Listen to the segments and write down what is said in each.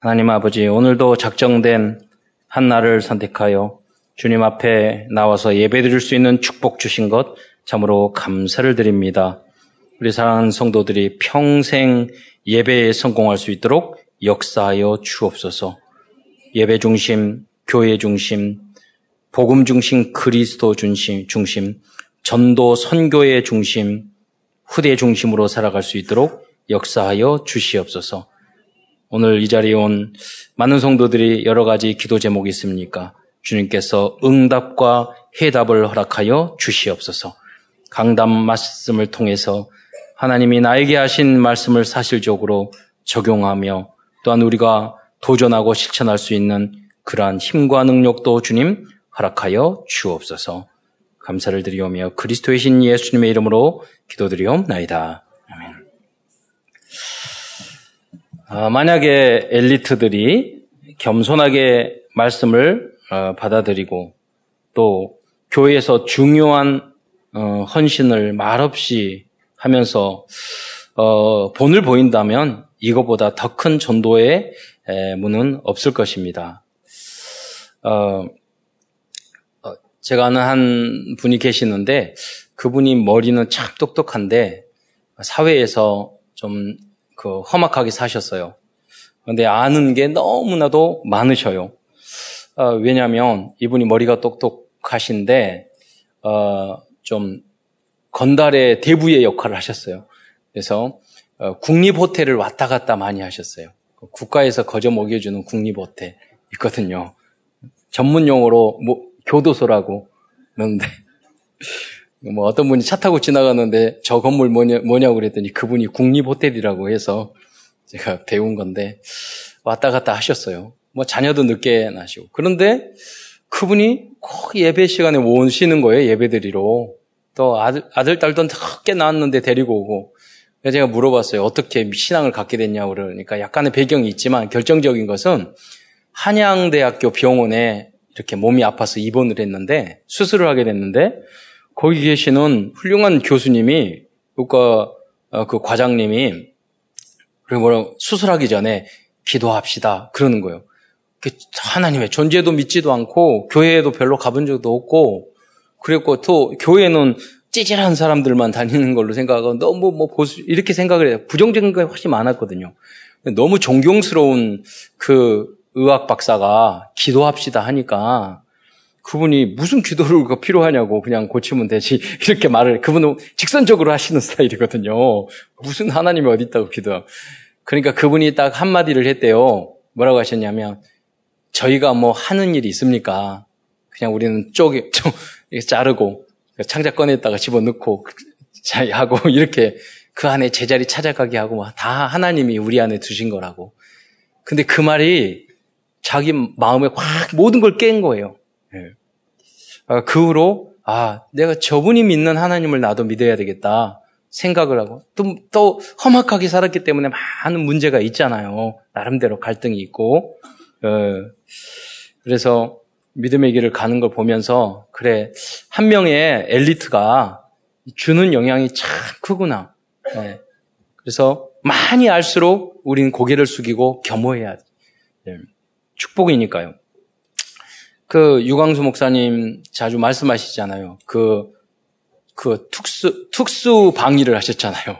하나님 아버지, 오늘도 작정된 한 날을 선택하여 주님 앞에 나와서 예배 드릴 수 있는 축복 주신 것 참으로 감사를 드립니다. 우리 사랑하는 성도들이 평생 예배에 성공할 수 있도록 역사하여 주옵소서. 예배 중심, 교회 중심, 복음 중심, 그리스도 중심, 중심, 전도 선교의 중심, 후대 중심으로 살아갈 수 있도록 역사하여 주시옵소서. 오늘 이 자리에 온 많은 성도들이 여러 가지 기도 제목이 있습니까? 주님께서 응답과 해답을 허락하여 주시옵소서. 강담 말씀을 통해서 하나님이 나에게 하신 말씀을 사실적으로 적용하며 또한 우리가 도전하고 실천할 수 있는 그러한 힘과 능력도 주님 허락하여 주옵소서. 감사를 드리오며 그리스도의 신 예수님의 이름으로 기도드리옵나이다. 아멘. 아, 만약에 엘리트들이 겸손하게 말씀을 어, 받아들이고 또 교회에서 중요한 어, 헌신을 말없이 하면서 어, 본을 보인다면 이것보다 더 큰 전도의 문은 없을 것입니다. 제가 아는 한 분이 계시는데 그분이 머리는 참 똑똑한데 사회에서 좀 그 험악하게 사셨어요. 그런데 아는 게 너무나도 많으셔요. 어, 왜냐하면 이분이 머리가 똑똑하신데 어, 좀 건달의 대부의 역할을 하셨어요. 그래서 어, 국립호텔을 왔다 갔다 많이 하셨어요. 국가에서 거저 먹여주는 국립호텔 있거든요. 전문 용어로 뭐, 교도소라고 그러는데 뭐 어떤 분이 차 타고 지나가는데 저 건물 뭐냐, 뭐냐고 그랬더니 그분이 국립호텔이라고 해서 제가 배운 건데 왔다 갔다 하셨어요. 뭐 자녀도 늦게 나시고. 그런데 그분이 꼭 예배 시간에 오시는 거예요. 예배 드리러. 또 아들, 아들 딸도 늦게 나왔는데 데리고 오고. 제가 물어봤어요. 어떻게 신앙을 갖게 됐냐고 그러니까 약간의 배경이 있지만 결정적인 것은 한양대학교 병원에 이렇게 몸이 아파서 입원을 했는데 수술을 하게 됐는데 거기 계시는 훌륭한 교수님이 그러니까 그 과장님이 그리고 수술하기 전에 기도합시다 그러는 거예요. 그 하나님의 존재도 믿지도 않고 교회에도 별로 가본 적도 없고 그리고 또 교회는 찌질한 사람들만 다니는 걸로 생각하고 너무 뭐 보수 이렇게 생각을 해요. 부정적인 게 훨씬 많았거든요. 너무 존경스러운 그 의학 박사가 기도합시다 하니까 그분이 무슨 기도를 필요하냐고 그냥 고치면 되지 이렇게 말을 그분은 직선적으로 하시는 스타일이거든요. 무슨 하나님이 어디 있다고 기도. 그러니까 그분이 딱 한마디를 했대요. 뭐라고 하셨냐면 저희가 뭐 하는 일이 있습니까? 그냥 우리는 쪼개 쪼 자르고 창자 꺼냈다가 집어넣고 하고 이렇게 그 안에 제자리 찾아가게 하고 다 하나님이 우리 안에 두신 거라고. 근데 그 말이 자기 마음에 확 모든 걸 깬 거예요. 예. 아, 그 후로 아 내가 저분이 믿는 하나님을 나도 믿어야 되겠다 생각을 하고 또, 또 험악하게 살았기 때문에 많은 문제가 있잖아요. 나름대로 갈등이 있고 어, 그래서 믿음의 길을 가는 걸 보면서 그래 한 명의 엘리트가 주는 영향이 참 크구나. 네. 그래서 많이 알수록 우리는 고개를 숙이고 겸허해야 돼. 네. 축복이니까요. 그 유광수 목사님 자주 말씀하시잖아요. 그, 그 특수, 특수 방위를 하셨잖아요.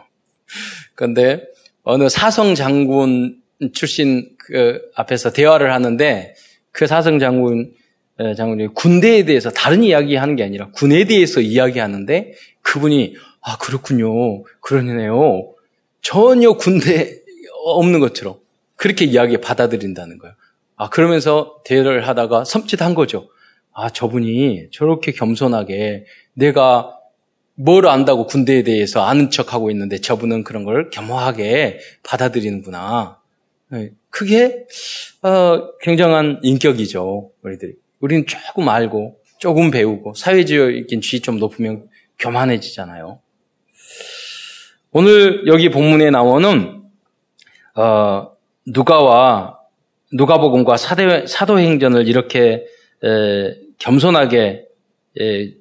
그런데 어느 사성 장군 출신 그 앞에서 대화를 하는데 그 사성 장군 장군이 군대에 대해서 다른 이야기 하는 게 아니라 군에 대해서 이야기하는데 그분이 아 그렇군요 그러네요 전혀 군대 없는 것처럼 그렇게 이야기 받아들인다는 거예요. 아, 그러면서 대화를 하다가 섬찟한 거죠. 아, 저분이 저렇게 겸손하게 내가 뭘 안다고 군대에 대해서 아는 척 하고 있는데 저분은 그런 걸 겸허하게 받아들이는구나. 네, 그게 어, 굉장한 인격이죠. 우리들이. 우리는 조금 알고 조금 배우고 사회적인 지위 좀 높으면 교만해지잖아요. 오늘 여기 본문에 나오는 어, 누가와 누가복음과 사도행전을 이렇게 에, 겸손하게 에,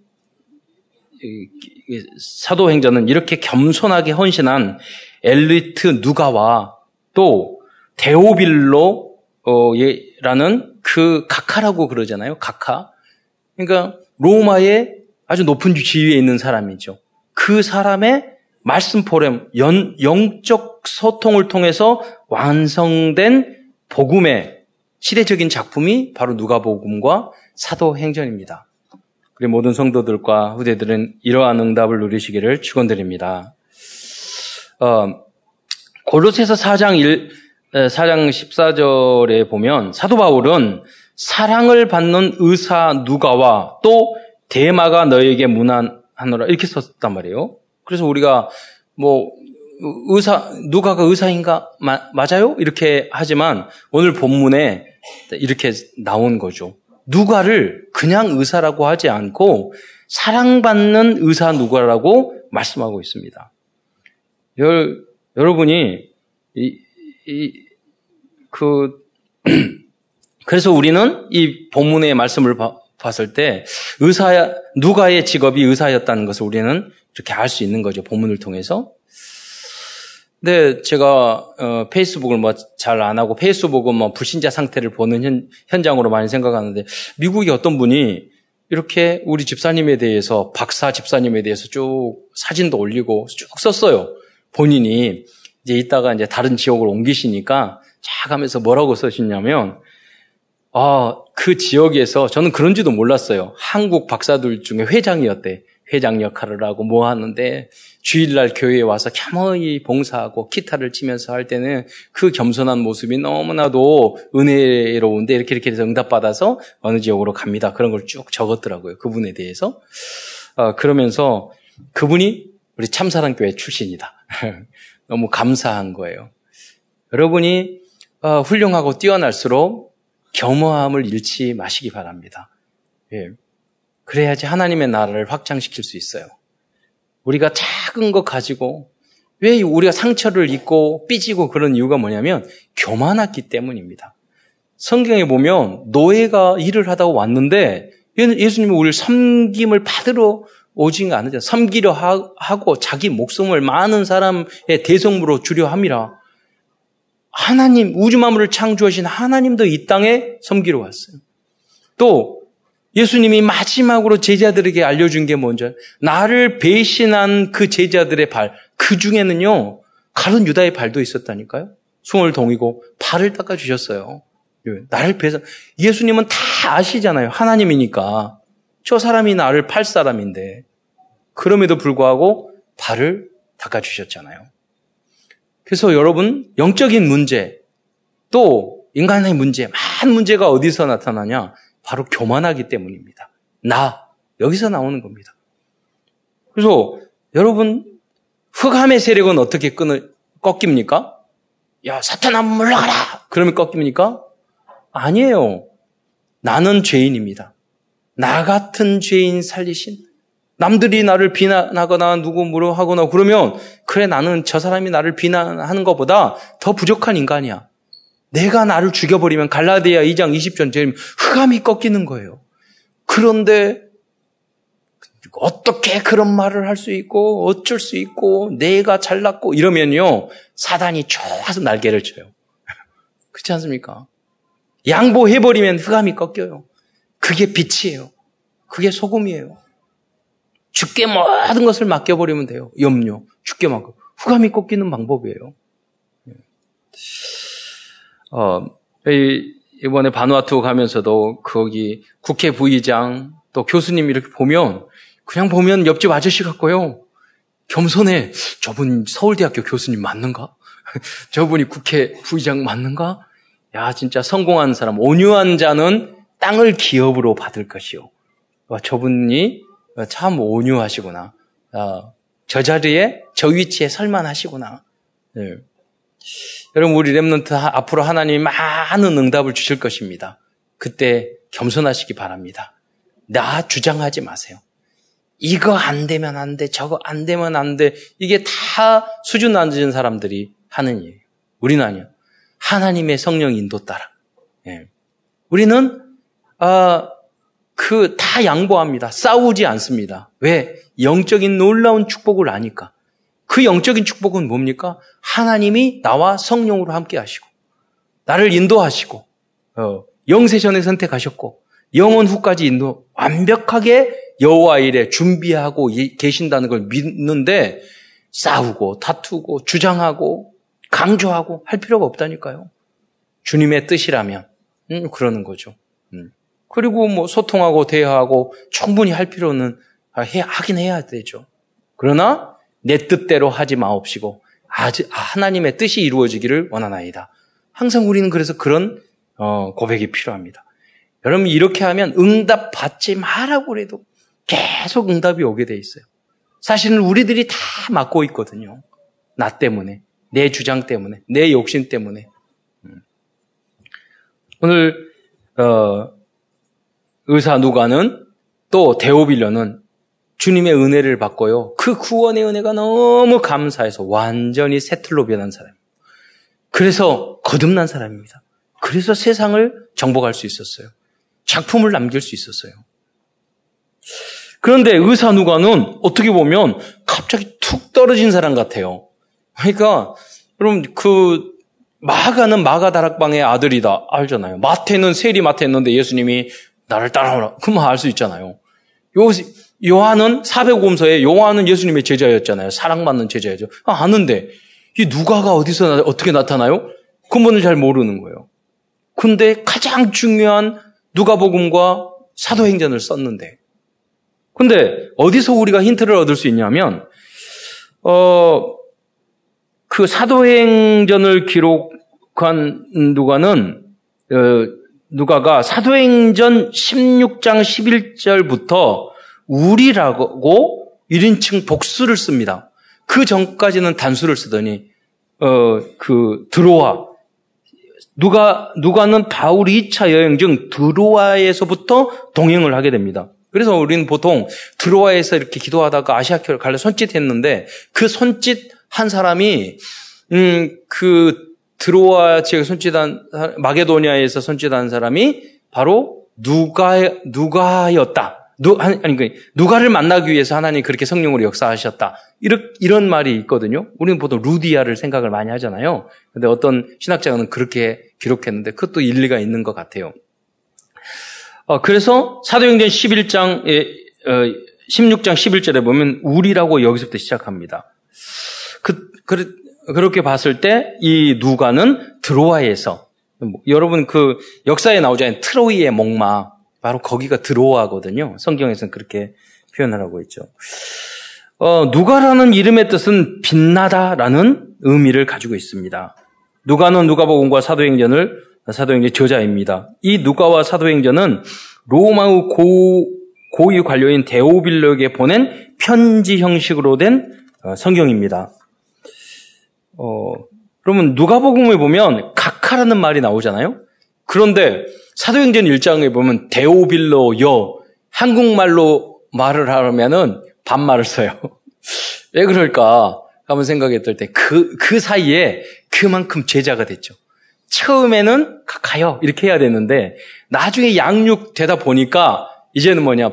사도행전은 이렇게 겸손하게 헌신한 엘리트 누가와 또 데오빌로 라는 그 각하라고 그러잖아요. 각하. 그러니까 로마의 아주 높은 지위에 있는 사람이죠. 그 사람의 말씀 포럼, 연, 영적 소통을 통해서 완성된 복음의 시대적인 작품이 바로 누가복음과 사도행전입니다. 그리고 모든 성도들과 후대들은 이러한 응답을 누리시기를 축원드립니다. 어, 골로새서 4장 1, 4장 14절에 보면 사도 바울은 사랑을 받는 의사 누가와 또 대마가 너에게 무난하노라 이렇게 썼단 말이에요. 그래서 우리가 뭐 의사 누가가 의사인가 마, 맞아요? 이렇게 하지만 오늘 본문에 이렇게 나온 거죠. 누가를 그냥 의사라고 하지 않고 사랑받는 의사 누가라고 말씀하고 있습니다. 여, 여러분이 이, 이, 그 그래서 우리는 이 본문의 말씀을 봐, 봤을 때 의사 누가의 직업이 의사였다는 것을 우리는 이렇게 알 수 있는 거죠. 본문을 통해서. 근데 제가 어, 페이스북을 뭐 잘 안 하고 페이스북은 뭐 불신자 상태를 보는 현, 현장으로 많이 생각하는데 미국의 어떤 분이 이렇게 우리 집사님에 대해서 박사 집사님에 대해서 쭉 사진도 올리고 쭉 썼어요. 본인이 이제 이따가 이제 다른 지역으로 옮기시니까 쫙 하면서 뭐라고 쓰시냐면 아, 그 지역에서 저는 그런지도 몰랐어요. 한국 박사들 중에 회장이었대. 회장 역할을 하고 뭐 하는데 주일날 교회에 와서 겸허히 봉사하고 기타를 치면서 할 때는 그 겸손한 모습이 너무나도 은혜로운데 이렇게 이렇게 해서 응답받아서 어느 지역으로 갑니다. 그런 걸 쭉 적었더라고요. 그분에 대해서. 어, 그러면서 그분이 우리 참사랑교회 출신이다. 너무 감사한 거예요. 여러분이 어, 훌륭하고 뛰어날수록 겸허함을 잃지 마시기 바랍니다. 예. 그래야지 하나님의 나라를 확장시킬 수 있어요. 우리가 작은 거 가지고 왜 우리가 상처를 입고 삐지고 그런 이유가 뭐냐면 교만했기 때문입니다. 성경에 보면 노예가 일을 하다가 왔는데 예수님은 우리를 섬김을 받으러 오진 않으죠. 섬기려 하고 자기 목숨을 많은 사람의 대성부로 주려 함이라. 하나님, 우주 만물을 창조하신 하나님도 이 땅에 섬기러 왔어요. 또 예수님이 마지막으로 제자들에게 알려준 게 뭔지 나를 배신한 그 제자들의 발, 그 중에는요, 가른 유다의 발도 있었다니까요. 숭을 동이고 발을 닦아주셨어요. 예, 나를 배신, 예수님은 다 아시잖아요. 하나님이니까. 저 사람이 나를 팔 사람인데. 그럼에도 불구하고 발을 닦아주셨잖아요. 그래서 여러분, 영적인 문제, 또 인간의 문제, 많은 문제가 어디서 나타나냐? 바로 교만하기 때문입니다. 나, 여기서 나오는 겁니다. 그래서 여러분, 흑암의 세력은 어떻게 끊어, 꺾입니까? 야, 사탄아, 물러가라! 그러면 꺾입니까? 아니에요. 나는 죄인입니다. 나 같은 죄인 살리신 남들이 나를 비난하거나 누구 뭐로 하거나 그러면 그래 나는 저 사람이 나를 비난하는 것보다 더 부족한 인간이야. 내가 나를 죽여버리면 갈라디아 2장 20절 제일 흑암이 꺾이는 거예요. 그런데 어떻게 그런 말을 할 수 있고 어쩔 수 있고 내가 잘났고 이러면요 사단이 좋아서 날개를 쳐요. 그렇지 않습니까? 양보해버리면 흑암이 꺾여요. 그게 빛이에요. 그게 소금이에요. 죽게 모든 것을 맡겨버리면 돼요. 염려. 죽게 맡고. 후감이 꺾이는 방법이에요. 예. 어, 이번에 바누아투 가면서도 거기 국회 부의장 또 교수님 이렇게 보면 그냥 보면 옆집 아저씨 같고요. 겸손해. 저분 서울대학교 교수님 맞는가? 저분이 국회 부의장 맞는가? 야, 진짜 성공한 사람, 온유한 자는 땅을 기업으로 받을 것이요. 저분이 참 온유하시구나. 어, 저 자리에, 저 위치에 설만하시구나. 네. 여러분, 우리 랩런트 앞으로 하나님이 많은 응답을 주실 것입니다. 그때 겸손하시기 바랍니다. 나 주장하지 마세요. 이거 안 되면 안 돼, 저거 안 되면 안 돼. 이게 다 수준 낮은 사람들이 하는 일이에요. 우리는 아니요. 하나님의 성령 인도 따라. 예. 우리는, 아, 그다 양보합니다. 싸우지 않습니다. 왜? 영적인 놀라운 축복을 아니까. 그 영적인 축복은 뭡니까? 하나님이 나와 성령으로 함께 하시고, 나를 인도하시고, 어, 영세전에 선택하셨고 영원 후까지 인도 완벽하게 여호와 일에 준비하고 계신다는 걸 믿는데 싸우고 다투고 주장하고 강조하고 할 필요가 없다니까요. 주님의 뜻이라면 음, 그러는 거죠. 음. 그리고 뭐 소통하고 대화하고 충분히 할 필요는 해, 하긴 해야 되죠. 그러나 내 뜻대로 하지 마옵시고 하나님의 뜻이 이루어지기를 원하나이다. 항상 우리는 그래서 그런 어, 고백이 필요합니다. 여러분 이렇게 하면 응답 받지 말라고 그래도 계속 응답이 오게 돼 있어요. 사실은 우리들이 다 맡고 있거든요. 나 때문에, 내 주장 때문에, 내 욕심 때문에. 음. 오늘 어, 의사 누가는 또 데오빌려는 주님의 은혜를 받고요. 그 구원의 은혜가 너무 감사해서 완전히 새틀로 변한 사람. 그래서 거듭난 사람입니다. 그래서 세상을 정복할 수 있었어요. 작품을 남길 수 있었어요. 그런데 의사 누가는 어떻게 보면 갑자기 툭 떨어진 사람 같아요. 그러니까 여러분 그 마가는 마가 다락방의 아들이다 알잖아요. 마태는 세리 마태였는데 예수님이 나를 따라오라. 그만 알 수 있잖아요. 요 요한은 사백곰서에 요한은 예수님의 제자였잖아요. 사랑받는 제자였죠. 아, 아는데 이 누가가 어디서 어떻게 나타나요? 근본을 잘 모르는 거예요. 근데 가장 중요한 누가복음과 사도행전을 썼는데 근데 어디서 우리가 힌트를 얻을 수 있냐면 어, 그 사도행전을 기록한 누가는 어, 누가가 사도행전 16장 11절부터 우리라고 1인칭 복수를 씁니다. 그 전까지는 단수를 쓰더니 어, 그 드로아 누가 누가는 바울 2차 여행 중 드로아에서부터 동행을 하게 됩니다. 그래서 우리는 보통 드로아에서 이렇게 기도하다가 아시아교를 갈래 손짓했는데 그 손짓 한 사람이 음그 드로아 지역 손짓한 마게도니아에서 손짓한 사람이 바로 누가 누가였다. 누 아니 그 누가를 만나기 위해서 하나님 그렇게 성령으로 역사하셨다. 이런 이런 말이 있거든요. 우리는 보통 루디아를 생각을 많이 하잖아요. 근데 어떤 신학자는 그렇게 기록했는데 그것도 일리가 있는 것 같아요. 어, 그래서 사도행전 11장, 어, 16장 11절에 보면 우리라고 여기서부터 시작합니다. 그, 그, 그렇게 봤을 때 이 누가는 드로아에서 뭐, 여러분 그 역사에 나오잖아요. 트로이의 목마 바로 거기가 드로아거든요. 성경에서는 그렇게 표현을 하고 있죠. 어, 누가라는 이름의 뜻은 빛나다라는 의미를 가지고 있습니다. 누가는 누가복음과 사도행전을 사도행전 저자입니다. 이 누가와 사도행전은 로마의 고, 고위 관료인 데오빌로에게 보낸 편지 형식으로 된 어, 성경입니다. 어, 그러면 누가복음에 보면 각하라는 말이 나오잖아요. 그런데 사도행전 1장에 보면 데오빌로여 한국말로 말을 하면은 반말을 써요. 왜 그럴까? 한번 생각했을 때 그, 그 사이에 그만큼 제자가 됐죠. 처음에는 가요 이렇게 해야 되는데 나중에 양육 되다 보니까 이제는 뭐냐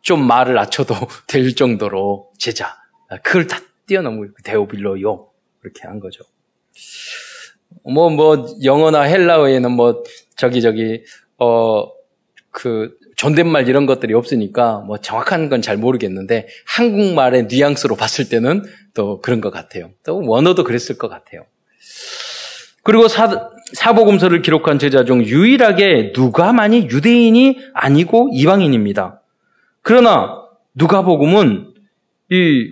좀 말을 낮춰도 될 정도로 제자 그걸 다 뛰어넘고 데오빌로요 그렇게 한 거죠. 뭐뭐 뭐 영어나 헬라어에는 뭐 저기 저기 어 그 존댓말 이런 것들이 없으니까 뭐 정확한 건 잘 모르겠는데 한국말의 뉘앙스로 봤을 때는 또 그런 것 같아요. 또 원어도 그랬을 것 같아요. 그리고 사, 사복음서를 기록한 제자 중 유일하게 누가만이 유대인이 아니고 이방인입니다. 그러나 누가복음은 이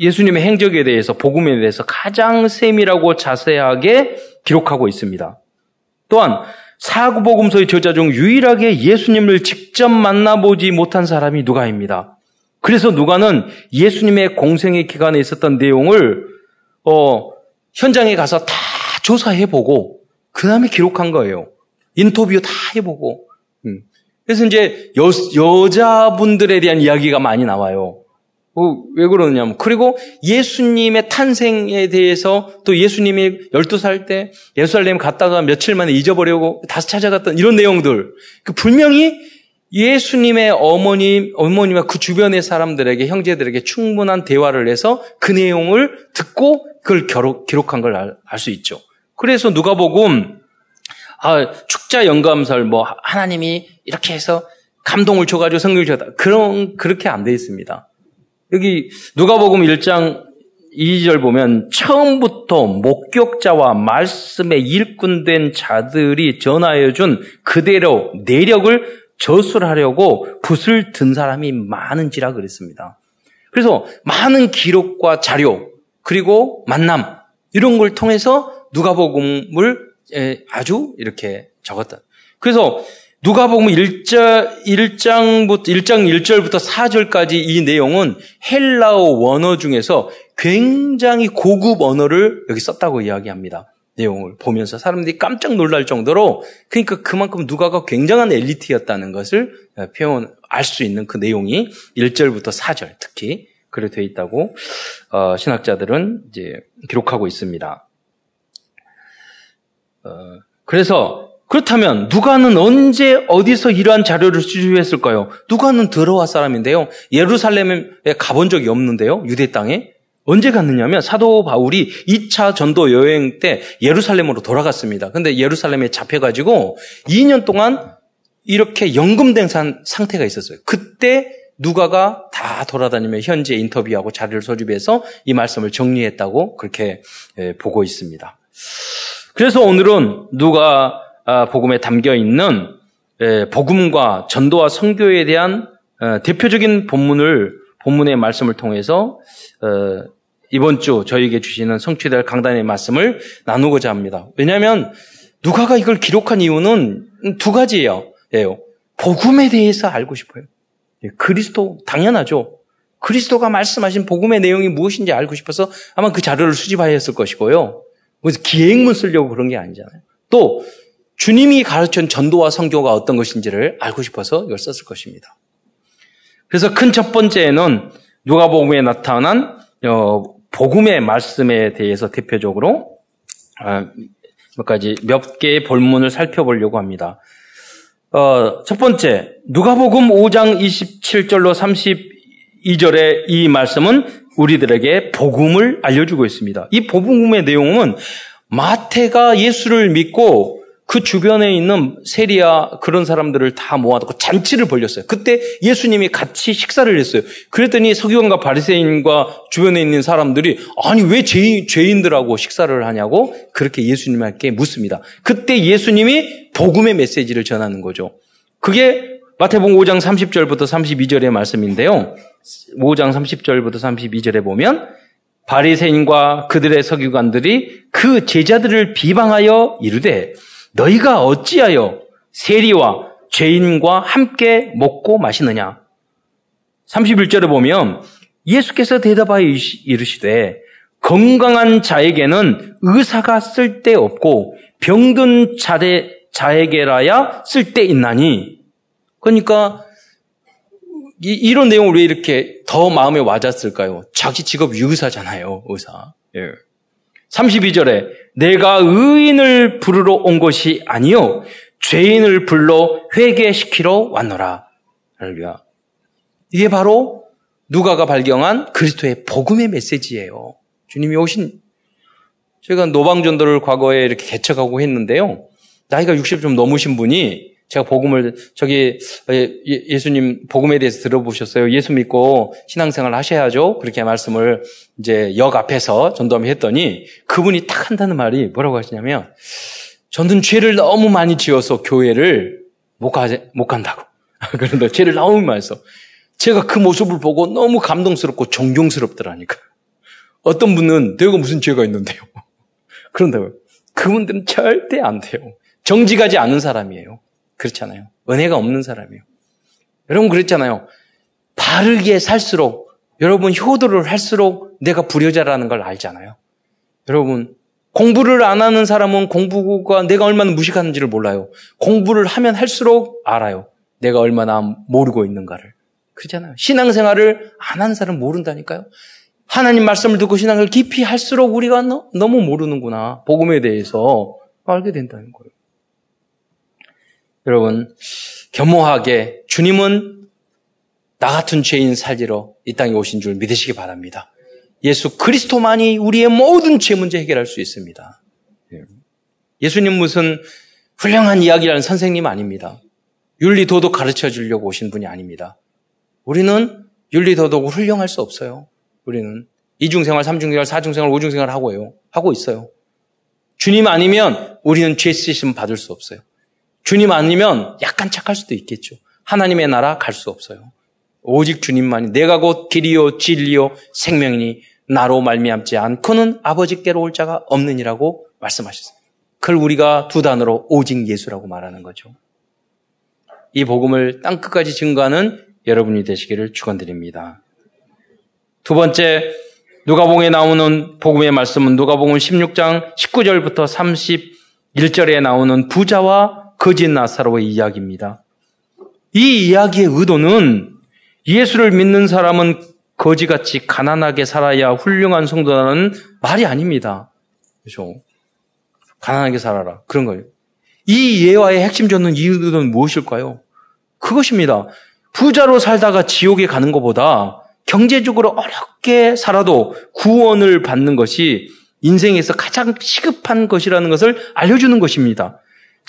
예수님의 행적에 대해서 복음에 대해서 가장 세밀하고 자세하게 기록하고 있습니다. 또한 사구복음서의 저자 중 유일하게 예수님을 직접 만나보지 못한 사람이 누가입니다. 그래서 누가는 예수님의 공생의 기간에 있었던 내용을 어, 현장에 가서 다 조사해보고 그 다음에 기록한 거예요. 인터뷰 다 해보고. 음. 그래서 이제 여, 여자분들에 대한 이야기가 많이 나와요. 어, 왜 그러냐면, 그리고 예수님의 탄생에 대해서 또 예수님이 12살 때 예루살렘 갔다가 며칠 만에 잊어버리고 다시 찾아갔던 이런 내용들. 그 분명히 예수님의 어머님, 어머님과 그 주변의 사람들에게, 형제들에게 충분한 대화를 해서 그 내용을 듣고 그걸 기록 한 걸 알 수 있죠. 그래서 누가복음 아, 축자 영감설 뭐 하나님이 이렇게 해서 감동을 줘가지고 성경을 줬다. 그런 그렇게 안 돼 있습니다. 여기 누가복음 1장 2절 보면 처음부터 목격자와 말씀에 일꾼된 자들이 전하여 준 그대로 내력을 저술하려고 붓을 든 사람이 많은지라 그랬습니다. 그래서 많은 기록과 자료 그리고 만남 이런 걸 통해서 누가복음을 아주 이렇게 적었다. 그래서 누가복음 1장 1장부터 1장 1절부터 4절까지 이 내용은 헬라어 원어 중에서 굉장히 고급 언어를 여기 썼다고 이야기합니다. 내용을 보면서 사람들이 깜짝 놀랄 정도로 그러니까 그만큼 누가가 굉장한 엘리트였다는 것을 표현 알 수 있는 그 내용이 1절부터 4절 특히 그렇게 되어 있다고 어, 신학자들은 이제 기록하고 있습니다. 어, 그래서 그렇다면 누가는 언제 어디서 이러한 자료를 수집했을까요? 누가는 들어와 사람인데요. 예루살렘에 가본 적이 없는데요. 유대 땅에. 언제 갔느냐면 사도 바울이 2차 전도 여행 때 예루살렘으로 돌아갔습니다. 근데 예루살렘에 잡혀가지고 2년 동안 이렇게 연금된 상태가 있었어요. 그때 누가가 다 돌아다니며 현재 인터뷰하고 자료를 소집해서 이 말씀을 정리했다고 그렇게 보고 있습니다. 그래서 오늘은 누가 아, 복음에 담겨 있는 복음과 전도와 성교에 대한 어, 대표적인 본문을 본문의 말씀을 통해서 어, 이번 주 저에게 주시는 성취될 강단의 말씀을 나누고자 합니다. 왜냐하면 누가가 이걸 기록한 이유는 두 가지예요. 복음에 대해서 알고 싶어요. 예, 그리스도 당연하죠. 그리스도가 말씀하신 복음의 내용이 무엇인지 알고 싶어서 아마 그 자료를 수집하였을 것이고요. 그래서 기획문 쓰려고 그런 게 아니잖아요. 또 주님이 가르친 전도와 성교가 어떤 것인지를 알고 싶어서 이걸 썼을 것입니다. 그래서 큰 첫 번째는 누가복음에 나타난 어, 복음의 말씀에 대해서 대표적으로 아, 몇 가지 몇 개의 본문을 살펴보려고 합니다. 어, 첫 번째 누가복음 5장 27절로 32절의 이 말씀은 우리들에게 복음을 알려주고 있습니다. 이 복음의 내용은 마태가 예수를 믿고 그 주변에 있는 세리아 그런 사람들을 다 모아놓고 잔치를 벌렸어요. 그때 예수님이 같이 식사를 했어요. 그랬더니 서기관과 바리새인과 주변에 있는 사람들이 아니 왜 죄인, 죄인들하고 식사를 하냐고 그렇게 예수님께 묻습니다. 그때 예수님이 복음의 메시지를 전하는 거죠. 그게 마태복음 5장 30절부터 32절의 말씀인데요. 5장 30절부터 32절에 보면 바리새인과 그들의 서기관들이 그 제자들을 비방하여 이르되 너희가 어찌하여 세리와 죄인과 함께 먹고 마시느냐? 31절에 보면 예수께서 대답하여 이르시되 건강한 자에게는 의사가 쓸데없고 병든 자에, 자에게라야 쓸데있나니 그러니까 이, 런 내용을 왜 이렇게 더 마음에 와닿았을까요? 자기 직업 의사잖아요, 의사. 예. 32절에 내가 의인을 부르러 온 것이 아니요 죄인을 불러 회개시키러 왔노라. 할렐루야. 이게 바로 누가가 발견한 그리스도의 복음의 메시지예요. 주님이 오신 제가 노방전도를 과거에 이렇게 개척하고 했는데요. 나이가 60 좀 넘으신 분이 제가 복음을 저기 예, 예수님 복음에 대해서 들어보셨어요. 예수 믿고 신앙생활 하셔야죠. 그렇게 말씀을 이제 역 앞에서 전도함 했더니 그분이 딱 한다는 말이 뭐라고 하시냐면 저는 죄를 너무 많이 지어서 교회를 못, 가, 못 간다고. 그런데 죄를 너무 많이 해서 제가 그 모습을 보고 너무 감동스럽고 존경스럽더라니까. 어떤 분은 내가 무슨 죄가 있는데요. 그런다고요. 그분들은 절대 안 돼요. 정직하지 않은 사람이에요. 그렇잖아요. 은혜가 없는 사람이에요. 여러분 그랬잖아요. 바르게 살수록 여러분 효도를 할수록 내가 불효자라는 걸 알잖아요. 여러분 공부를 안 하는 사람은 공부가 내가 얼마나 무식한지를 몰라요. 공부를 하면 할수록 알아요. 내가 얼마나 모르고 있는가를. 그렇잖아요. 신앙생활을 안 하는 사람은 모른다니까요. 하나님 말씀을 듣고 신앙을 깊이 할수록 우리가 너무 모르는구나. 복음에 대해서 알게 된다는 거예요. 여러분, 겸허하게 주님은 나 같은 죄인 살리러 이 땅에 오신 줄 믿으시기 바랍니다. 예수 그리스도만이 우리의 모든 죄 문제 해결할 수 있습니다. 예. 예수님 무슨 훌륭한 이야기라는 선생님 아닙니다. 윤리 도덕 가르쳐 주려고 오신 분이 아닙니다. 우리는 윤리 도덕을 훌륭할 수 없어요. 우리는 이중생활, 삼중생활, 사중생활, 오중생활 하고요. 하고 있어요. 주님 아니면 우리는 죄 쓰심 받을 수 없어요. 주님 아니면 약간 착할 수도 있겠죠. 하나님의 나라 갈 수 없어요. 오직 주님만이 내가 곧 길이요 진리요 생명이니 나로 말미암지 않고는 아버지께로 올 자가 없느니라고 말씀하셨어요. 그걸 우리가 두 단어로 오직 예수라고 말하는 거죠. 이 복음을 땅 끝까지 증거하는 여러분이 되시기를 축원드립니다. 두 번째 누가복음에 나오는 복음의 말씀은 누가복음 16장 19절부터 31절에 나오는 부자와 거짓 나사로의 이야기입니다. 이 이야기의 의도는 예수를 믿는 사람은 거지같이 가난하게 살아야 훌륭한 성도라는 말이 아닙니다. 그렇죠? 가난하게 살아라. 그런 거예요. 이 예화의 핵심 줬는 이유는 무엇일까요? 그것입니다. 부자로 살다가 지옥에 가는 것보다 경제적으로 어렵게 살아도 구원을 받는 것이 인생에서 가장 시급한 것이라는 것을 알려주는 것입니다.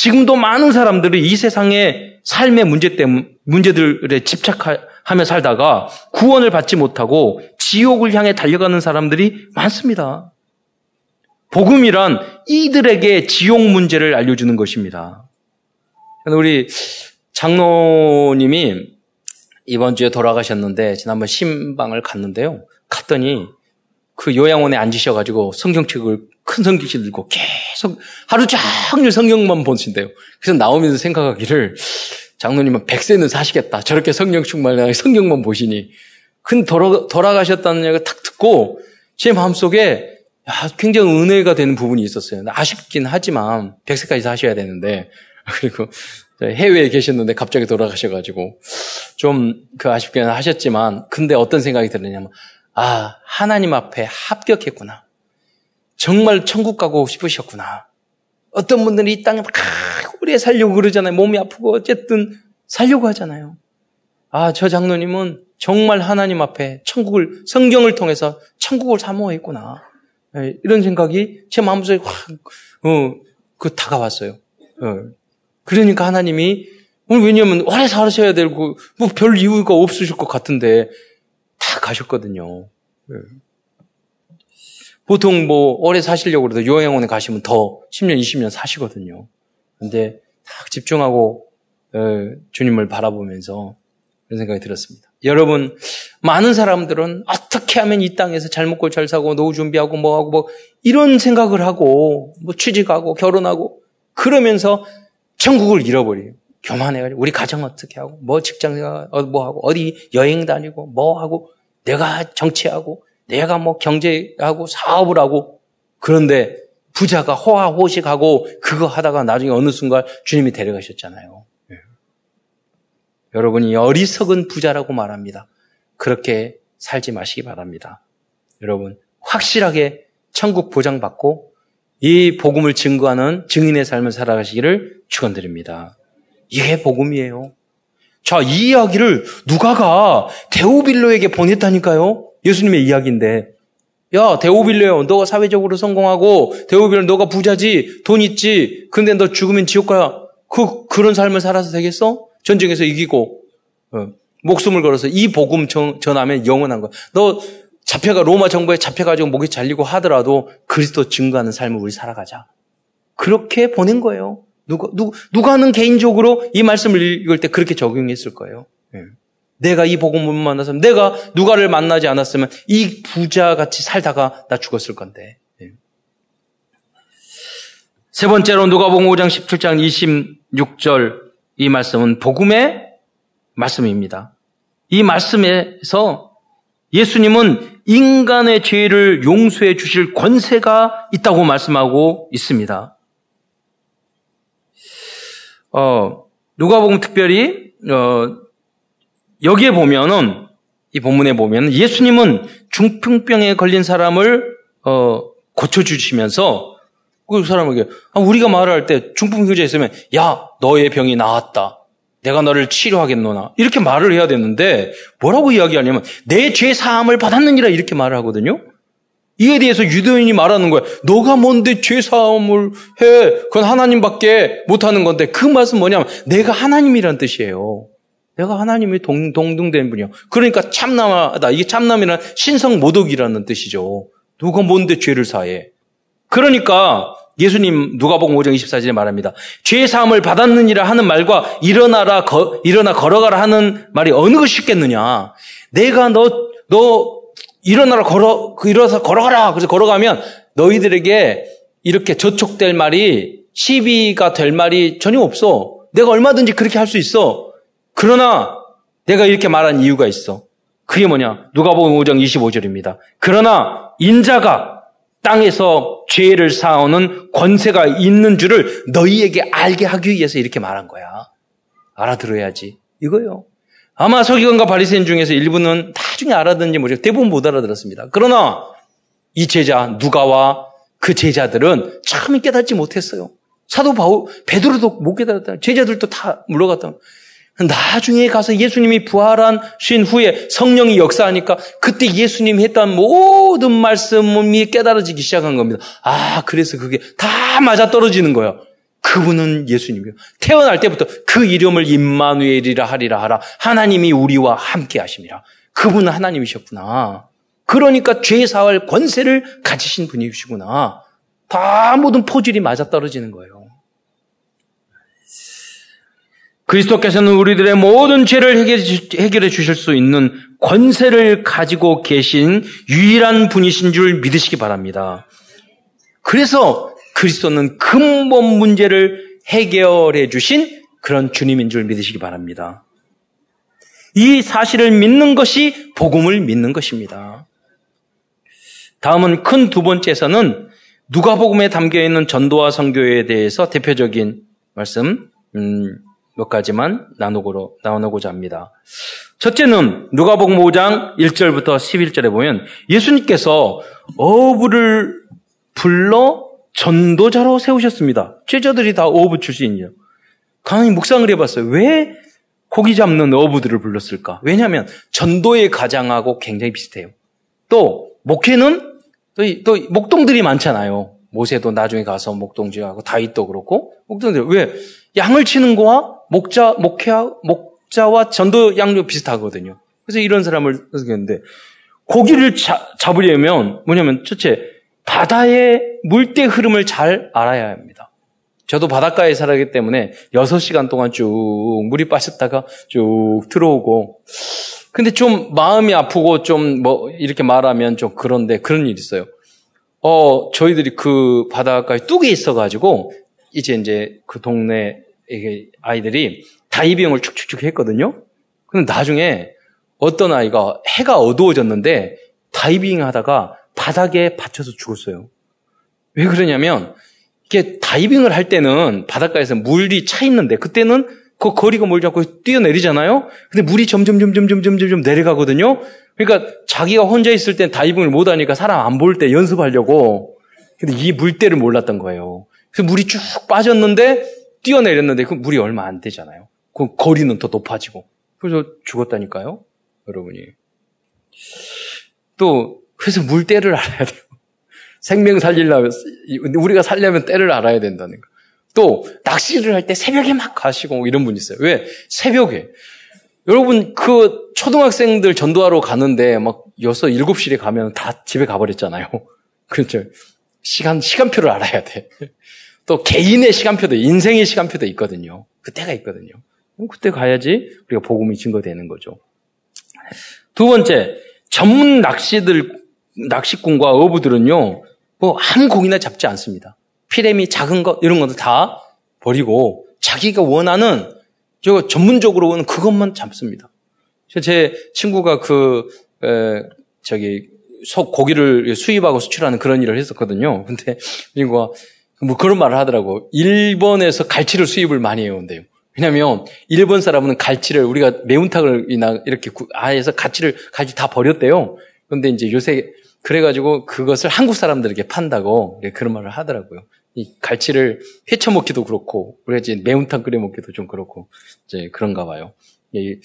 지금도 많은 사람들이 이 세상의 삶의 문제 때문, 문제들에 집착하며 살다가 구원을 받지 못하고 지옥을 향해 달려가는 사람들이 많습니다. 복음이란 이들에게 지옥 문제를 알려주는 것입니다. 우리 장로님이 이번 주에 돌아가셨는데 지난번 신방을 갔는데요. 갔더니 그 요양원에 앉으셔가지고 성경책을 큰 성경책 들고 계속 하루 종일 성경만 보신대요. 그래서 나오면서 생각하기를 장로님은 백세는 사시겠다. 저렇게 성경 충만하게 성경만 보시니. 큰 돌아, 돌아가셨다는 얘기를 탁 듣고 제 마음속에 야, 굉장히 은혜가 되는 부분이 있었어요. 아쉽긴 하지만 백세까지 사셔야 되는데 그리고 해외에 계셨는데 갑자기 돌아가셔가지고 좀 그 아쉽게는 하셨지만 근데 어떤 생각이 들었냐면 아 하나님 앞에 합격했구나. 정말 천국 가고 싶으셨구나. 어떤 분들은 이 땅에 막 오래 살려고 그러잖아요. 몸이 아프고 어쨌든 살려고 하잖아요. 아 저 장로님은 정말 하나님 앞에 천국을 성경을 통해서 천국을 사모했구나. 네, 이런 생각이 제 마음속에 확, 어, 그 다가왔어요. 어. 그러니까 하나님이, 왜냐면 오래 살으셔야 되고, 뭐 별 이유가 없으실 것 같은데, 다 가셨거든요. 네. 보통 뭐 오래 사시려고 그래도 요양원에 가시면 더 10년, 20년 사시거든요. 근데 딱 집중하고 어, 주님을 바라보면서 그런 생각이 들었습니다. 여러분, 많은 사람들은 어떻게 하면 이 땅에서 잘 먹고 잘 사고 노후 준비하고 뭐 하고 뭐 이런 생각을 하고 뭐 취직하고 결혼하고 그러면서 천국을 잃어버려요. 교만해가지고 우리 가정 어떻게 하고 뭐 직장 생활 어, 뭐 하고 어디 여행 다니고 뭐 하고 내가 정치하고 내가 뭐 경제하고 사업을 하고 그런데 부자가 호화호식하고 그거 하다가 나중에 어느 순간 주님이 데려가셨잖아요. 여러분이 어리석은 부자라고 말합니다. 그렇게 살지 마시기 바랍니다. 여러분, 확실하게 천국 보장받고 이 복음을 증거하는 증인의 삶을 살아가시기를 축원드립니다. 이게 복음이에요. 자, 이 이야기를 누가가 데오빌로에게 보냈다니까요. 예수님의 이야기인데. 야, 데오빌로요. 너가 사회적으로 성공하고 데오빌로 너가 부자지, 돈 있지. 근데 너 죽으면 지옥 가. 그 그런 삶을 살아서 되겠어? 전쟁에서 이기고 어, 목숨을 걸어서 이 복음 전, 전하면 영원한 거야. 너 잡혀가 로마 정부에 잡혀가지고 목이 잘리고 하더라도 그리스도 증거하는 삶을 우리 살아가자. 그렇게 보낸 거예요. 누가 누, 누가는 개인적으로 이 말씀을 읽을 때 그렇게 적용했을 거예요. 네. 내가 이 복음을 못 만났으면 내가 누가를 만나지 않았으면 이 부자 같이 살다가 나 죽었을 건데. 네. 세 번째로 누가복음 5장 17장 26절 이 말씀은 복음의 말씀입니다. 이 말씀에서 예수님은 인간의 죄를 용서해 주실 권세가 있다고 말씀하고 있습니다. 어, 누가복음 특별히 어, 여기에 보면은 이 본문에 보면 예수님은 중풍병에 걸린 사람을 어, 고쳐주시면서 그 사람에게 아, 우리가 말을 할 때 중풍 효자 있으면 야 너의 병이 나았다. 내가 너를 치료하겠노나 이렇게 말을 해야 되는데 뭐라고 이야기하냐면 내 죄 사함을 받았느니라 이렇게 말을 하거든요. 이에 대해서 유대인이 말하는 거야. 너가 뭔데 죄 사함을 해? 그건 하나님밖에 못하는 건데 그 말씀 뭐냐면 내가 하나님이란 뜻이에요. 내가 하나님의 동, 동등된 분이요. 그러니까 참남하다. 이게 참남이란 신성 모독이라는 뜻이죠. 누가 뭔데 죄를 사해? 그러니까 예수님 누가복음 5장 24절에 말합니다. 죄 사함을 받았느니라 하는 말과 일어나라 거, 일어나 걸어가라 하는 말이 어느 것이 쉽겠느냐? 내가 너너 일어나라 걸어 그 일어나서 걸어가라. 그래서 걸어가면 너희들에게 이렇게 저촉될 말이 시비가 될 말이 전혀 없어. 내가 얼마든지 그렇게 할 수 있어. 그러나 내가 이렇게 말한 이유가 있어. 그게 뭐냐? 누가복음 5장 25절입니다. 그러나 인자가 땅에서 죄를 사오는 권세가 있는 줄을 너희에게 알게 하기 위해서 이렇게 말한 거야. 알아들어야지. 이거요. 아마 서기관과 바리새인 중에서 일부는 나중에 알아듣는지 모르겠고 대부분 못 알아들었습니다. 그러나 이 제자 누가와 그 제자들은 처음에 깨닫지 못했어요. 사도 바울 베드로도 못 깨달았다. 제자들도 다 물러갔다. 나중에 가서 예수님이 부활하신 후에 성령이 역사하니까 그때 예수님이 했던 모든 말씀이 깨달아지기 시작한 겁니다. 아, 그래서 그게 다 맞아 떨어지는 거예요. 그분은 예수님이요. 태어날 때부터 그 이름을 임마누엘이라 하리라 하라. 하나님이 우리와 함께 하심이라. 그분은 하나님이셨구나. 그러니까 죄 사할 권세를 가지신 분이시구나. 다 모든 포질이 맞아 떨어지는 거예요. 그리스도께서는 우리들의 모든 죄를 해결해 주실 수 있는 권세를 가지고 계신 유일한 분이신 줄 믿으시기 바랍니다. 그래서 그리스도는 근본 문제를 해결해 주신 그런 주님인 줄 믿으시기 바랍니다. 이 사실을 믿는 것이 복음을 믿는 것입니다. 다음은 큰 두 번째에서는 누가복음에 담겨 있는 전도와 선교에 대해서 대표적인 말씀 음, 몇 가지만 나누고, 나누고자 합니다. 첫째는 누가복음 5장 1절부터 11절에 보면 예수님께서 어부를 불러 전도자로 세우셨습니다. 제자들이 다 어부 출신이에요. 강히 묵상을 해봤어요. 왜 고기 잡는 어부들을 불렀을까? 왜냐하면 전도의 가장하고 굉장히 비슷해요. 또 목회는 또, 또 목동들이 많잖아요. 모세도 나중에 가서 목동지하고 다윗도 그렇고 목동들 왜 양을 치는 거와 목자 목회와 목자와 전도 양료 비슷하거든요. 그래서 이런 사람을 쓰겠는데 고기를 자, 잡으려면 뭐냐면 첫째 바다의 물때 흐름을 잘 알아야 합니다. 저도 바닷가에 살았기 때문에 6시간 동안 쭉 물이 빠졌다가 쭉 들어오고 근데 좀 마음이 아프고 좀 뭐 이렇게 말하면 좀 그런데 그런 일이 있어요. 어, 저희들이 그 바닷가에 뚝에 있어가지고, 이제 이제 그 동네 아이들이 다이빙을 축축축 했거든요? 근데 나중에 어떤 아이가 해가 어두워졌는데 다이빙 하다가 바닥에 받쳐서 죽었어요. 왜 그러냐면, 이게 다이빙을 할 때는 바닷가에서 물이 차 있는데, 그때는 그 거리가 멀지 않고 뛰어내리잖아요? 근데 물이 점점, 점점, 점점, 점점 내려가거든요? 그러니까 자기가 혼자 있을 땐 다이빙을 못 하니까 사람 안 볼 때 연습하려고. 근데 이 물때를 몰랐던 거예요. 그래서 물이 쭉 빠졌는데 뛰어내렸는데 그 물이 얼마 안 되잖아요. 그 거리는 더 높아지고. 그래서 죽었다니까요. 여러분이. 또 그래서 물 때를 알아야 돼요. 생명 살리려면 우리가 살려면 때를 알아야 된다는 거. 또 낚시를 할 때 새벽에 막 가시고 이런 분 있어요. 왜? 새벽에. 여러분 그 초등학생들 전도하러 가는데 막 6, 7시에 가면 다 집에 가버렸잖아요. 그렇죠. 시간, 시간표를 알아야 돼. 또 개인의 시간표도, 인생의 시간표도 있거든요. 그때가 있거든요. 그때 가야지 우리가 복음이 증거되는 거죠. 두 번째, 전문 낚시들, 낚시꾼과 어부들은요, 뭐 아무 고기나 잡지 않습니다. 피레미 작은 것, 이런 것도 다 버리고 자기가 원하는 저 전문적으로는 그것만 잡습니다. 제 친구가 그 에, 저기 소 고기를 수입하고 수출하는 그런 일을 했었거든요. 근데 친구가 뭐 그런 말을 하더라고. 일본에서 갈치를 수입을 많이 해온대요. 왜냐면 일본 사람은 갈치를 우리가 매운탕을 이렇게 아에서 갈치를 갈치 다 버렸대요. 그런데 이제 요새 그래가지고 그것을 한국 사람들에게 판다고 그런 말을 하더라고요. 이 갈치를 회쳐 먹기도 그렇고, 우리가 이제 매운탕 끓여 먹기도 좀 그렇고, 이제 그런가 봐요. 이,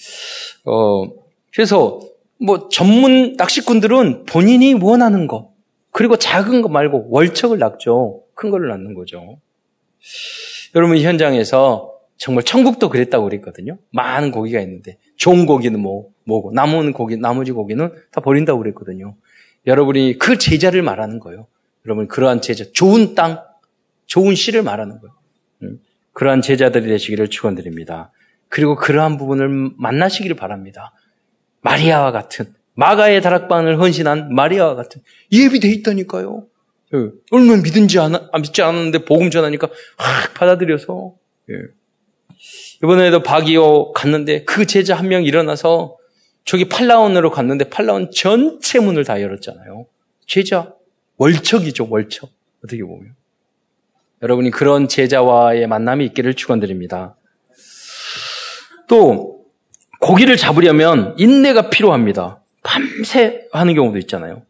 어, 그래서 뭐 전문 낚시꾼들은 본인이 원하는 거, 그리고 작은 거 말고 월척을 낳죠. 큰 거를 낳는 거죠. 여러분 현장에서 정말 천국도 그랬다고 그랬거든요. 많은 고기가 있는데 좋은 고기는 뭐 뭐고 남은 고기 나머지 고기는 다 버린다고 그랬거든요. 여러분이 그 제자를 말하는 거예요. 여러분 그러한 제자 좋은 땅, 좋은 씨를 말하는 거예요. 음, 그러한 제자들이 되시기를 축원드립니다. 그리고 그러한 부분을 만나시기를 바랍니다. 마리아와 같은 마가의 다락방을 헌신한 마리아와 같은 예비돼 있다니까요. 예, 얼마나 믿은지 않아, 믿지 않았는데 복음 전하니까 확 받아들여서 예. 이번에도 바기오 갔는데 그 제자 한 명 일어나서 저기 팔라온으로 갔는데 팔라온 전체 문을 다 열었잖아요. 제자 월척이죠 월척 어떻게 보면 여러분이 그런 제자와의 만남이 있기를 축원드립니다. 또 고기를 잡으려면 인내가 필요합니다. 밤새 하는 경우도 있잖아요.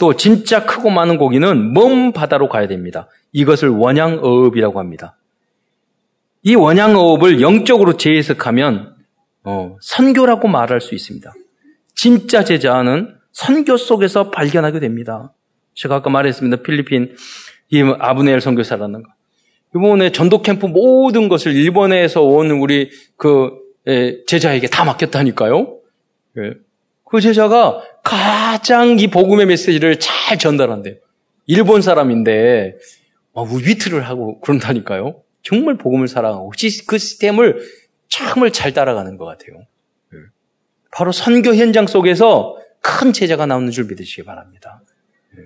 또 진짜 크고 많은 고기는 먼 바다로 가야 됩니다. 이것을 원양어업이라고 합니다. 이 원양어업을 영적으로 재해석하면 어, 선교라고 말할 수 있습니다. 진짜 제자는 선교 속에서 발견하게 됩니다. 제가 아까 말했습니다. 필리핀 이 아브네엘 선교사라는 거. 이번에 전도 캠프 모든 것을 일본에서 온 우리 그 제자에게 다 맡겼다니까요. 예. 그 제자가 가장 이 복음의 메시지를 잘 전달한대요. 일본 사람인데 위트를 하고 그런다니까요. 정말 복음을 사랑하고 그 시스템을 참을 잘 따라가는 것 같아요. 예. 바로 선교 현장 속에서 큰 제자가 나오는 줄 믿으시기 바랍니다. 예.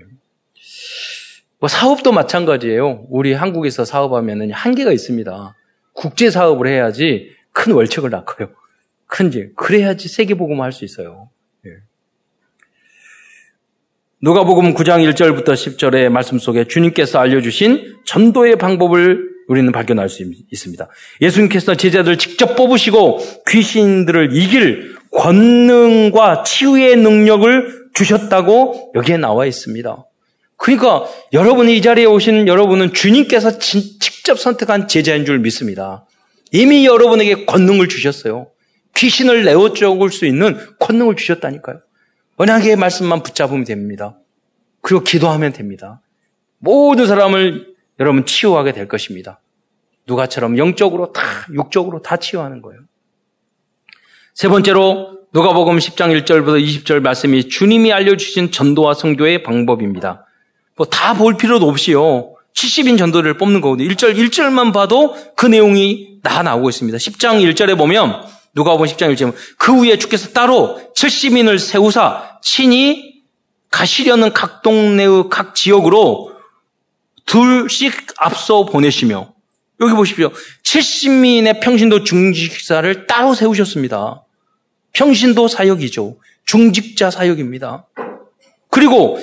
뭐 사업도 마찬가지예요. 우리 한국에서 사업하면 한계가 있습니다. 국제 사업을 해야지 큰 월척을 낳고요. 큰 일. 그래야지 세계 복음을 할 수 있어요. 누가복음 9장 1절부터 10절의 말씀 속에 주님께서 알려주신 전도의 방법을 우리는 발견할 수 있습니다. 예수님께서 제자들을 직접 뽑으시고 귀신들을 이길 권능과 치유의 능력을 주셨다고 여기에 나와 있습니다. 그러니까 여러분이 이 자리에 오신 여러분은 주님께서 직접 선택한 제자인 줄 믿습니다. 이미 여러분에게 권능을 주셨어요. 귀신을 내어 쫓을 수 있는 권능을 주셨다니까요. 언약의 말씀만 붙잡으면 됩니다. 그리고 기도하면 됩니다. 모든 사람을 여러분 치유하게 될 것입니다. 누가처럼 영적으로 다, 육적으로 다 치유하는 거예요. 세 번째로 누가복음 10장 1절부터 20절 말씀이 주님이 알려주신 전도와 성교의 방법입니다. 뭐 다 볼 필요도 없이요. 70인 전도를 뽑는 거거든요. 1절, 1절만 봐도 그 내용이 다 나오고 있습니다. 10장 1절에 보면 누가 보면 10장 1절에 그 후에 주께서 따로 70인을 세우사 친히 가시려는 각 동네의 각 지역으로 둘씩 앞서 보내시며 여기 보십시오. 70인의 평신도 중직사를 따로 세우셨습니다. 평신도 사역이죠. 중직자 사역입니다. 그리고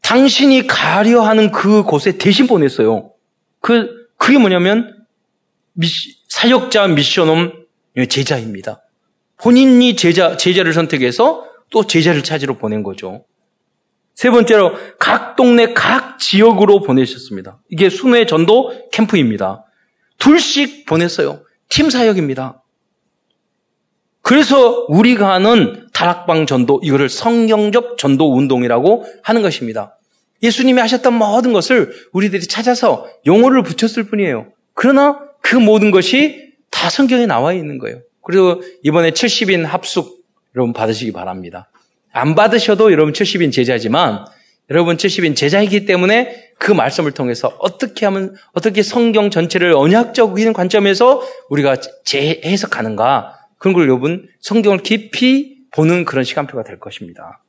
당신이 가려 하는 그 곳에 대신 보냈어요. 그, 그게 뭐냐면, 미시, 사역자 미션홈 제자입니다. 본인이 제자, 제자를 선택해서 또 제자를 찾으러 보낸 거죠. 세 번째로 각 동네 각 지역으로 보내셨습니다. 이게 순회 전도 캠프입니다. 둘씩 보냈어요. 팀 사역입니다. 그래서 우리가 하는 다락방 전도, 이거를 성경적 전도 운동이라고 하는 것입니다. 예수님이 하셨던 모든 것을 우리들이 찾아서 용어를 붙였을 뿐이에요. 그러나 그 모든 것이 다 성경에 나와 있는 거예요. 그리고 이번에 70인 합숙 여러분 받으시기 바랍니다. 안 받으셔도 여러분 70인 제자지만 여러분 70인 제자이기 때문에 그 말씀을 통해서 어떻게 하면 어떻게 성경 전체를 언약적인 관점에서 우리가 재해석하는가 그런 걸 여러분 성경을 깊이 보는 그런 시간표가 될 것입니다.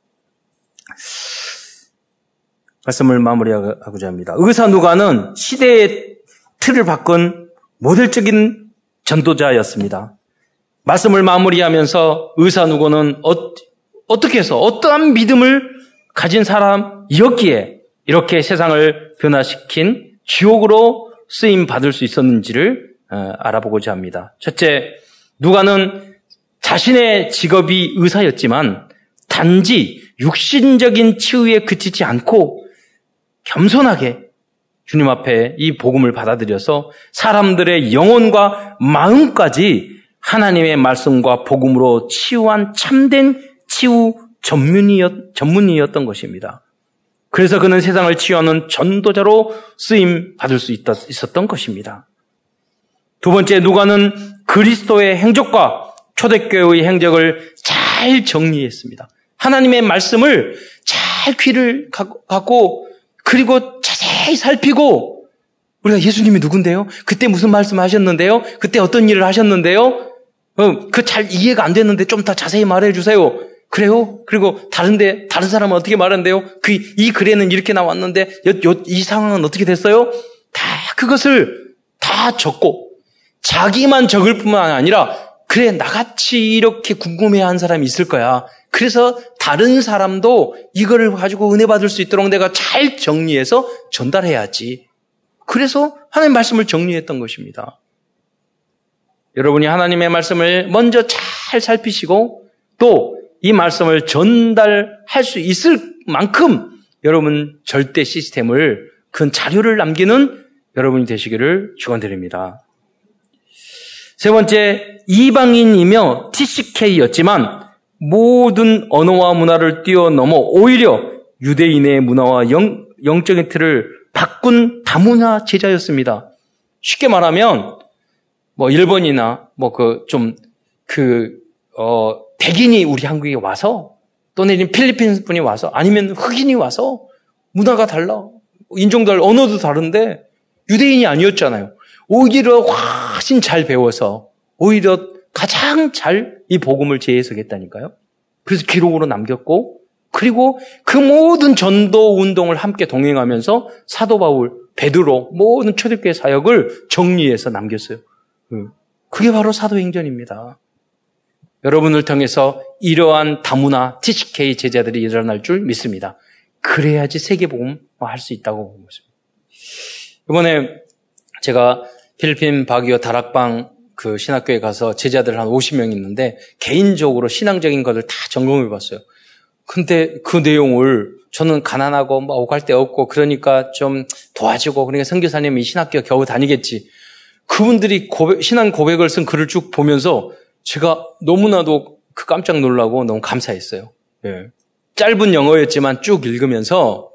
말씀을 마무리하고자 합니다. 의사 누가는 시대의 틀을 바꾼 모델적인 전도자였습니다. 말씀을 마무리하면서 의사 누구는 어, 떻게 해서 어떠한 믿음을 가진 사람이었기에 이렇게 세상을 변화시킨 지옥으로 쓰임 받을 수 있었는지를 어, 알아보고자 합니다. 첫째, 누가는 자신의 직업이 의사였지만 단지 육신적인 치유에 그치지 않고 겸손하게 주님 앞에 이 복음을 받아들여서 사람들의 영혼과 마음까지 하나님의 말씀과 복음으로 치유한 참된 치유 전문이었, 전문이었던 것입니다. 그래서 그는 세상을 치유하는 전도자로 쓰임 받을 수 있었던 것입니다. 두 번째 누가는 그리스도의 행적과 초대교회의 행적을 잘 정리했습니다. 하나님의 말씀을 잘 귀를 갖고 그리고 자세히 살피고 우리가 예수님이 누군데요? 그때 무슨 말씀 하셨는데요? 그때 어떤 일을 하셨는데요? 어, 그 잘 이해가 안 됐는데 좀 더 자세히 말해 주세요. 그래요? 그리고 다른데 다른 사람은 어떻게 말하는데요? 그 이 글에는 이렇게 나왔는데 요, 요, 이 상황은 어떻게 됐어요? 다 그것을 다 적고 자기만 적을 뿐만 아니라 그래 나같이 이렇게 궁금해한 사람이 있을 거야. 그래서 다른 사람도 이거를 가지고 은혜 받을 수 있도록 내가 잘 정리해서 전달해야지. 그래서 하나님 말씀을 정리했던 것입니다. 여러분이 하나님의 말씀을 먼저 잘 살피시고 또 이 말씀을 전달할 수 있을 만큼 여러분 절대 시스템을 큰 자료를 남기는 여러분이 되시기를 축원드립니다. 세 번째 이방인이며 TCK였지만 모든 언어와 문화를 뛰어넘어 오히려 유대인의 문화와 영, 영적인 틀을 바꾼 다문화 제자였습니다. 쉽게 말하면 뭐 일본이나 뭐 그좀그어 백인이 우리 한국에 와서 또는 필리핀 분이 와서 아니면 흑인이 와서 문화가 달라 인종도 달라 언어도 다른데 유대인이 아니었잖아요. 오히려 훨씬 잘 배워서 오히려 가장 잘 이 복음을 재해석했다니까요. 그래서 기록으로 남겼고 그리고 그 모든 전도 운동을 함께 동행하면서 사도 바울, 베드로 모든 초대교회 사역을 정리해서 남겼어요. 음. 그게 바로 사도행전입니다. 여러분을 통해서 이러한 다문화 TCK 제자들이 일어날 줄 믿습니다. 그래야지 세계복음 할 수 있다고 보고 있습니다. 이번에 제가 필리핀 바기오 다락방 그 신학교에 가서 제자들 한 50명 있는데 개인적으로 신앙적인 것을 다 점검해 봤어요. 근데 그 내용을 저는 가난하고 뭐 오갈 데 없고 그러니까 좀 도와주고 그러니까 선교사님이 신학교 겨우 다니겠지. 그분들이 고백, 신앙 고백을 쓴 글을 쭉 보면서 제가 너무나도 그 깜짝 놀라고 너무 감사했어요. 예. 짧은 영어였지만 쭉 읽으면서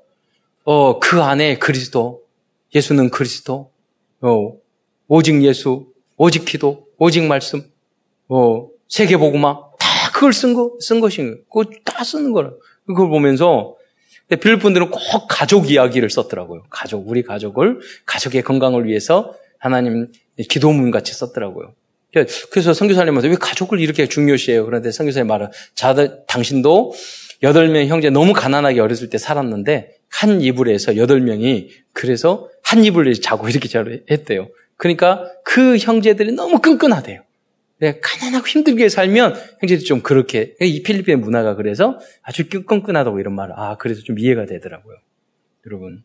어, 그 안에 그리스도, 예수는 그리스도, 어, 오직 예수, 오직 기도, 오직 말씀, 어, 세계복음화 다 그걸 쓴 거, 쓴 것인 거예요. 그거 다 쓰는 거라. 그걸 보면서 빌립 분들은 꼭 가족 이야기를 썼더라고요. 가족, 우리 가족을 가족의 건강을 위해서 하나님 기도문 같이 썼더라고요. 그래서 성교사님한테 왜 가족을 이렇게 중요시해요? 그런데 성교사님 말은 자, 당신도 여덟 명 형제 너무 가난하게 어렸을 때 살았는데 한 이불에서 여덟 명이 그래서 한 이불에 자고 이렇게 잘 했대요. 그러니까 그 형제들이 너무 끈끈하대요. 네, 가난하고 힘들게 살면 형제들이 좀 그렇게 이 필리핀의 문화가 그래서 아주 끈끈하다고 이런 말을 아 그래서 좀 이해가 되더라고요. 여러분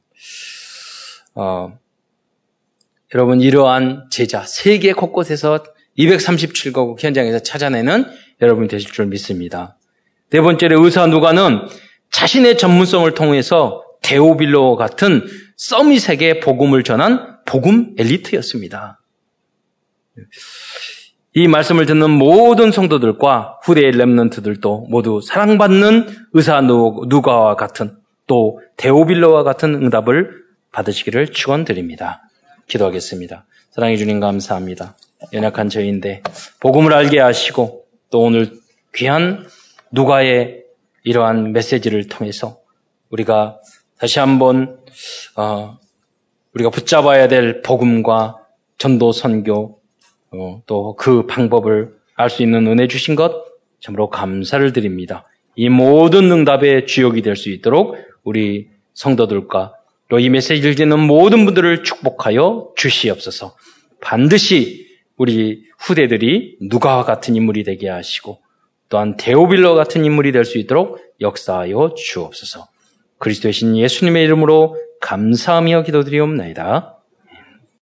어, 여러분 이러한 제자 세계 곳곳에서 237가국 현장에서 찾아내는 여러분이 되실 줄 믿습니다. 네 번째로 의사 누가는 자신의 전문성을 통해서 데오빌로 같은 서밋에게 복음을 전한 복음 엘리트였습니다. 이 말씀을 듣는 모든 성도들과 후대의 렘넌트들도 모두 사랑받는 의사 누가와 같은 또 데오빌로와 같은 응답을 받으시기를 축원드립니다. 기도하겠습니다. 사랑해 주님 감사합니다. 연약한 저희인데 복음을 알게 하시고 또 오늘 귀한 누가의 이러한 메시지를 통해서 우리가 다시 한번 어, 우리가 붙잡아야 될 복음과 전도 선교 어, 또그 방법을 알 수 있는 은혜 주신 것 참으로 감사를 드립니다. 이 모든 응답의 주역이 될 수 있도록 우리 성도들과 또 이 메시지를 듣는 모든 분들을 축복하여 주시옵소서. 반드시 우리 후대들이 누가와 같은 인물이 되게 하시고 또한 데오빌러 같은 인물이 될 수 있도록 역사하여 주옵소서. 그리스도의 신 예수님의 이름으로 감사하며 기도드리옵나이다.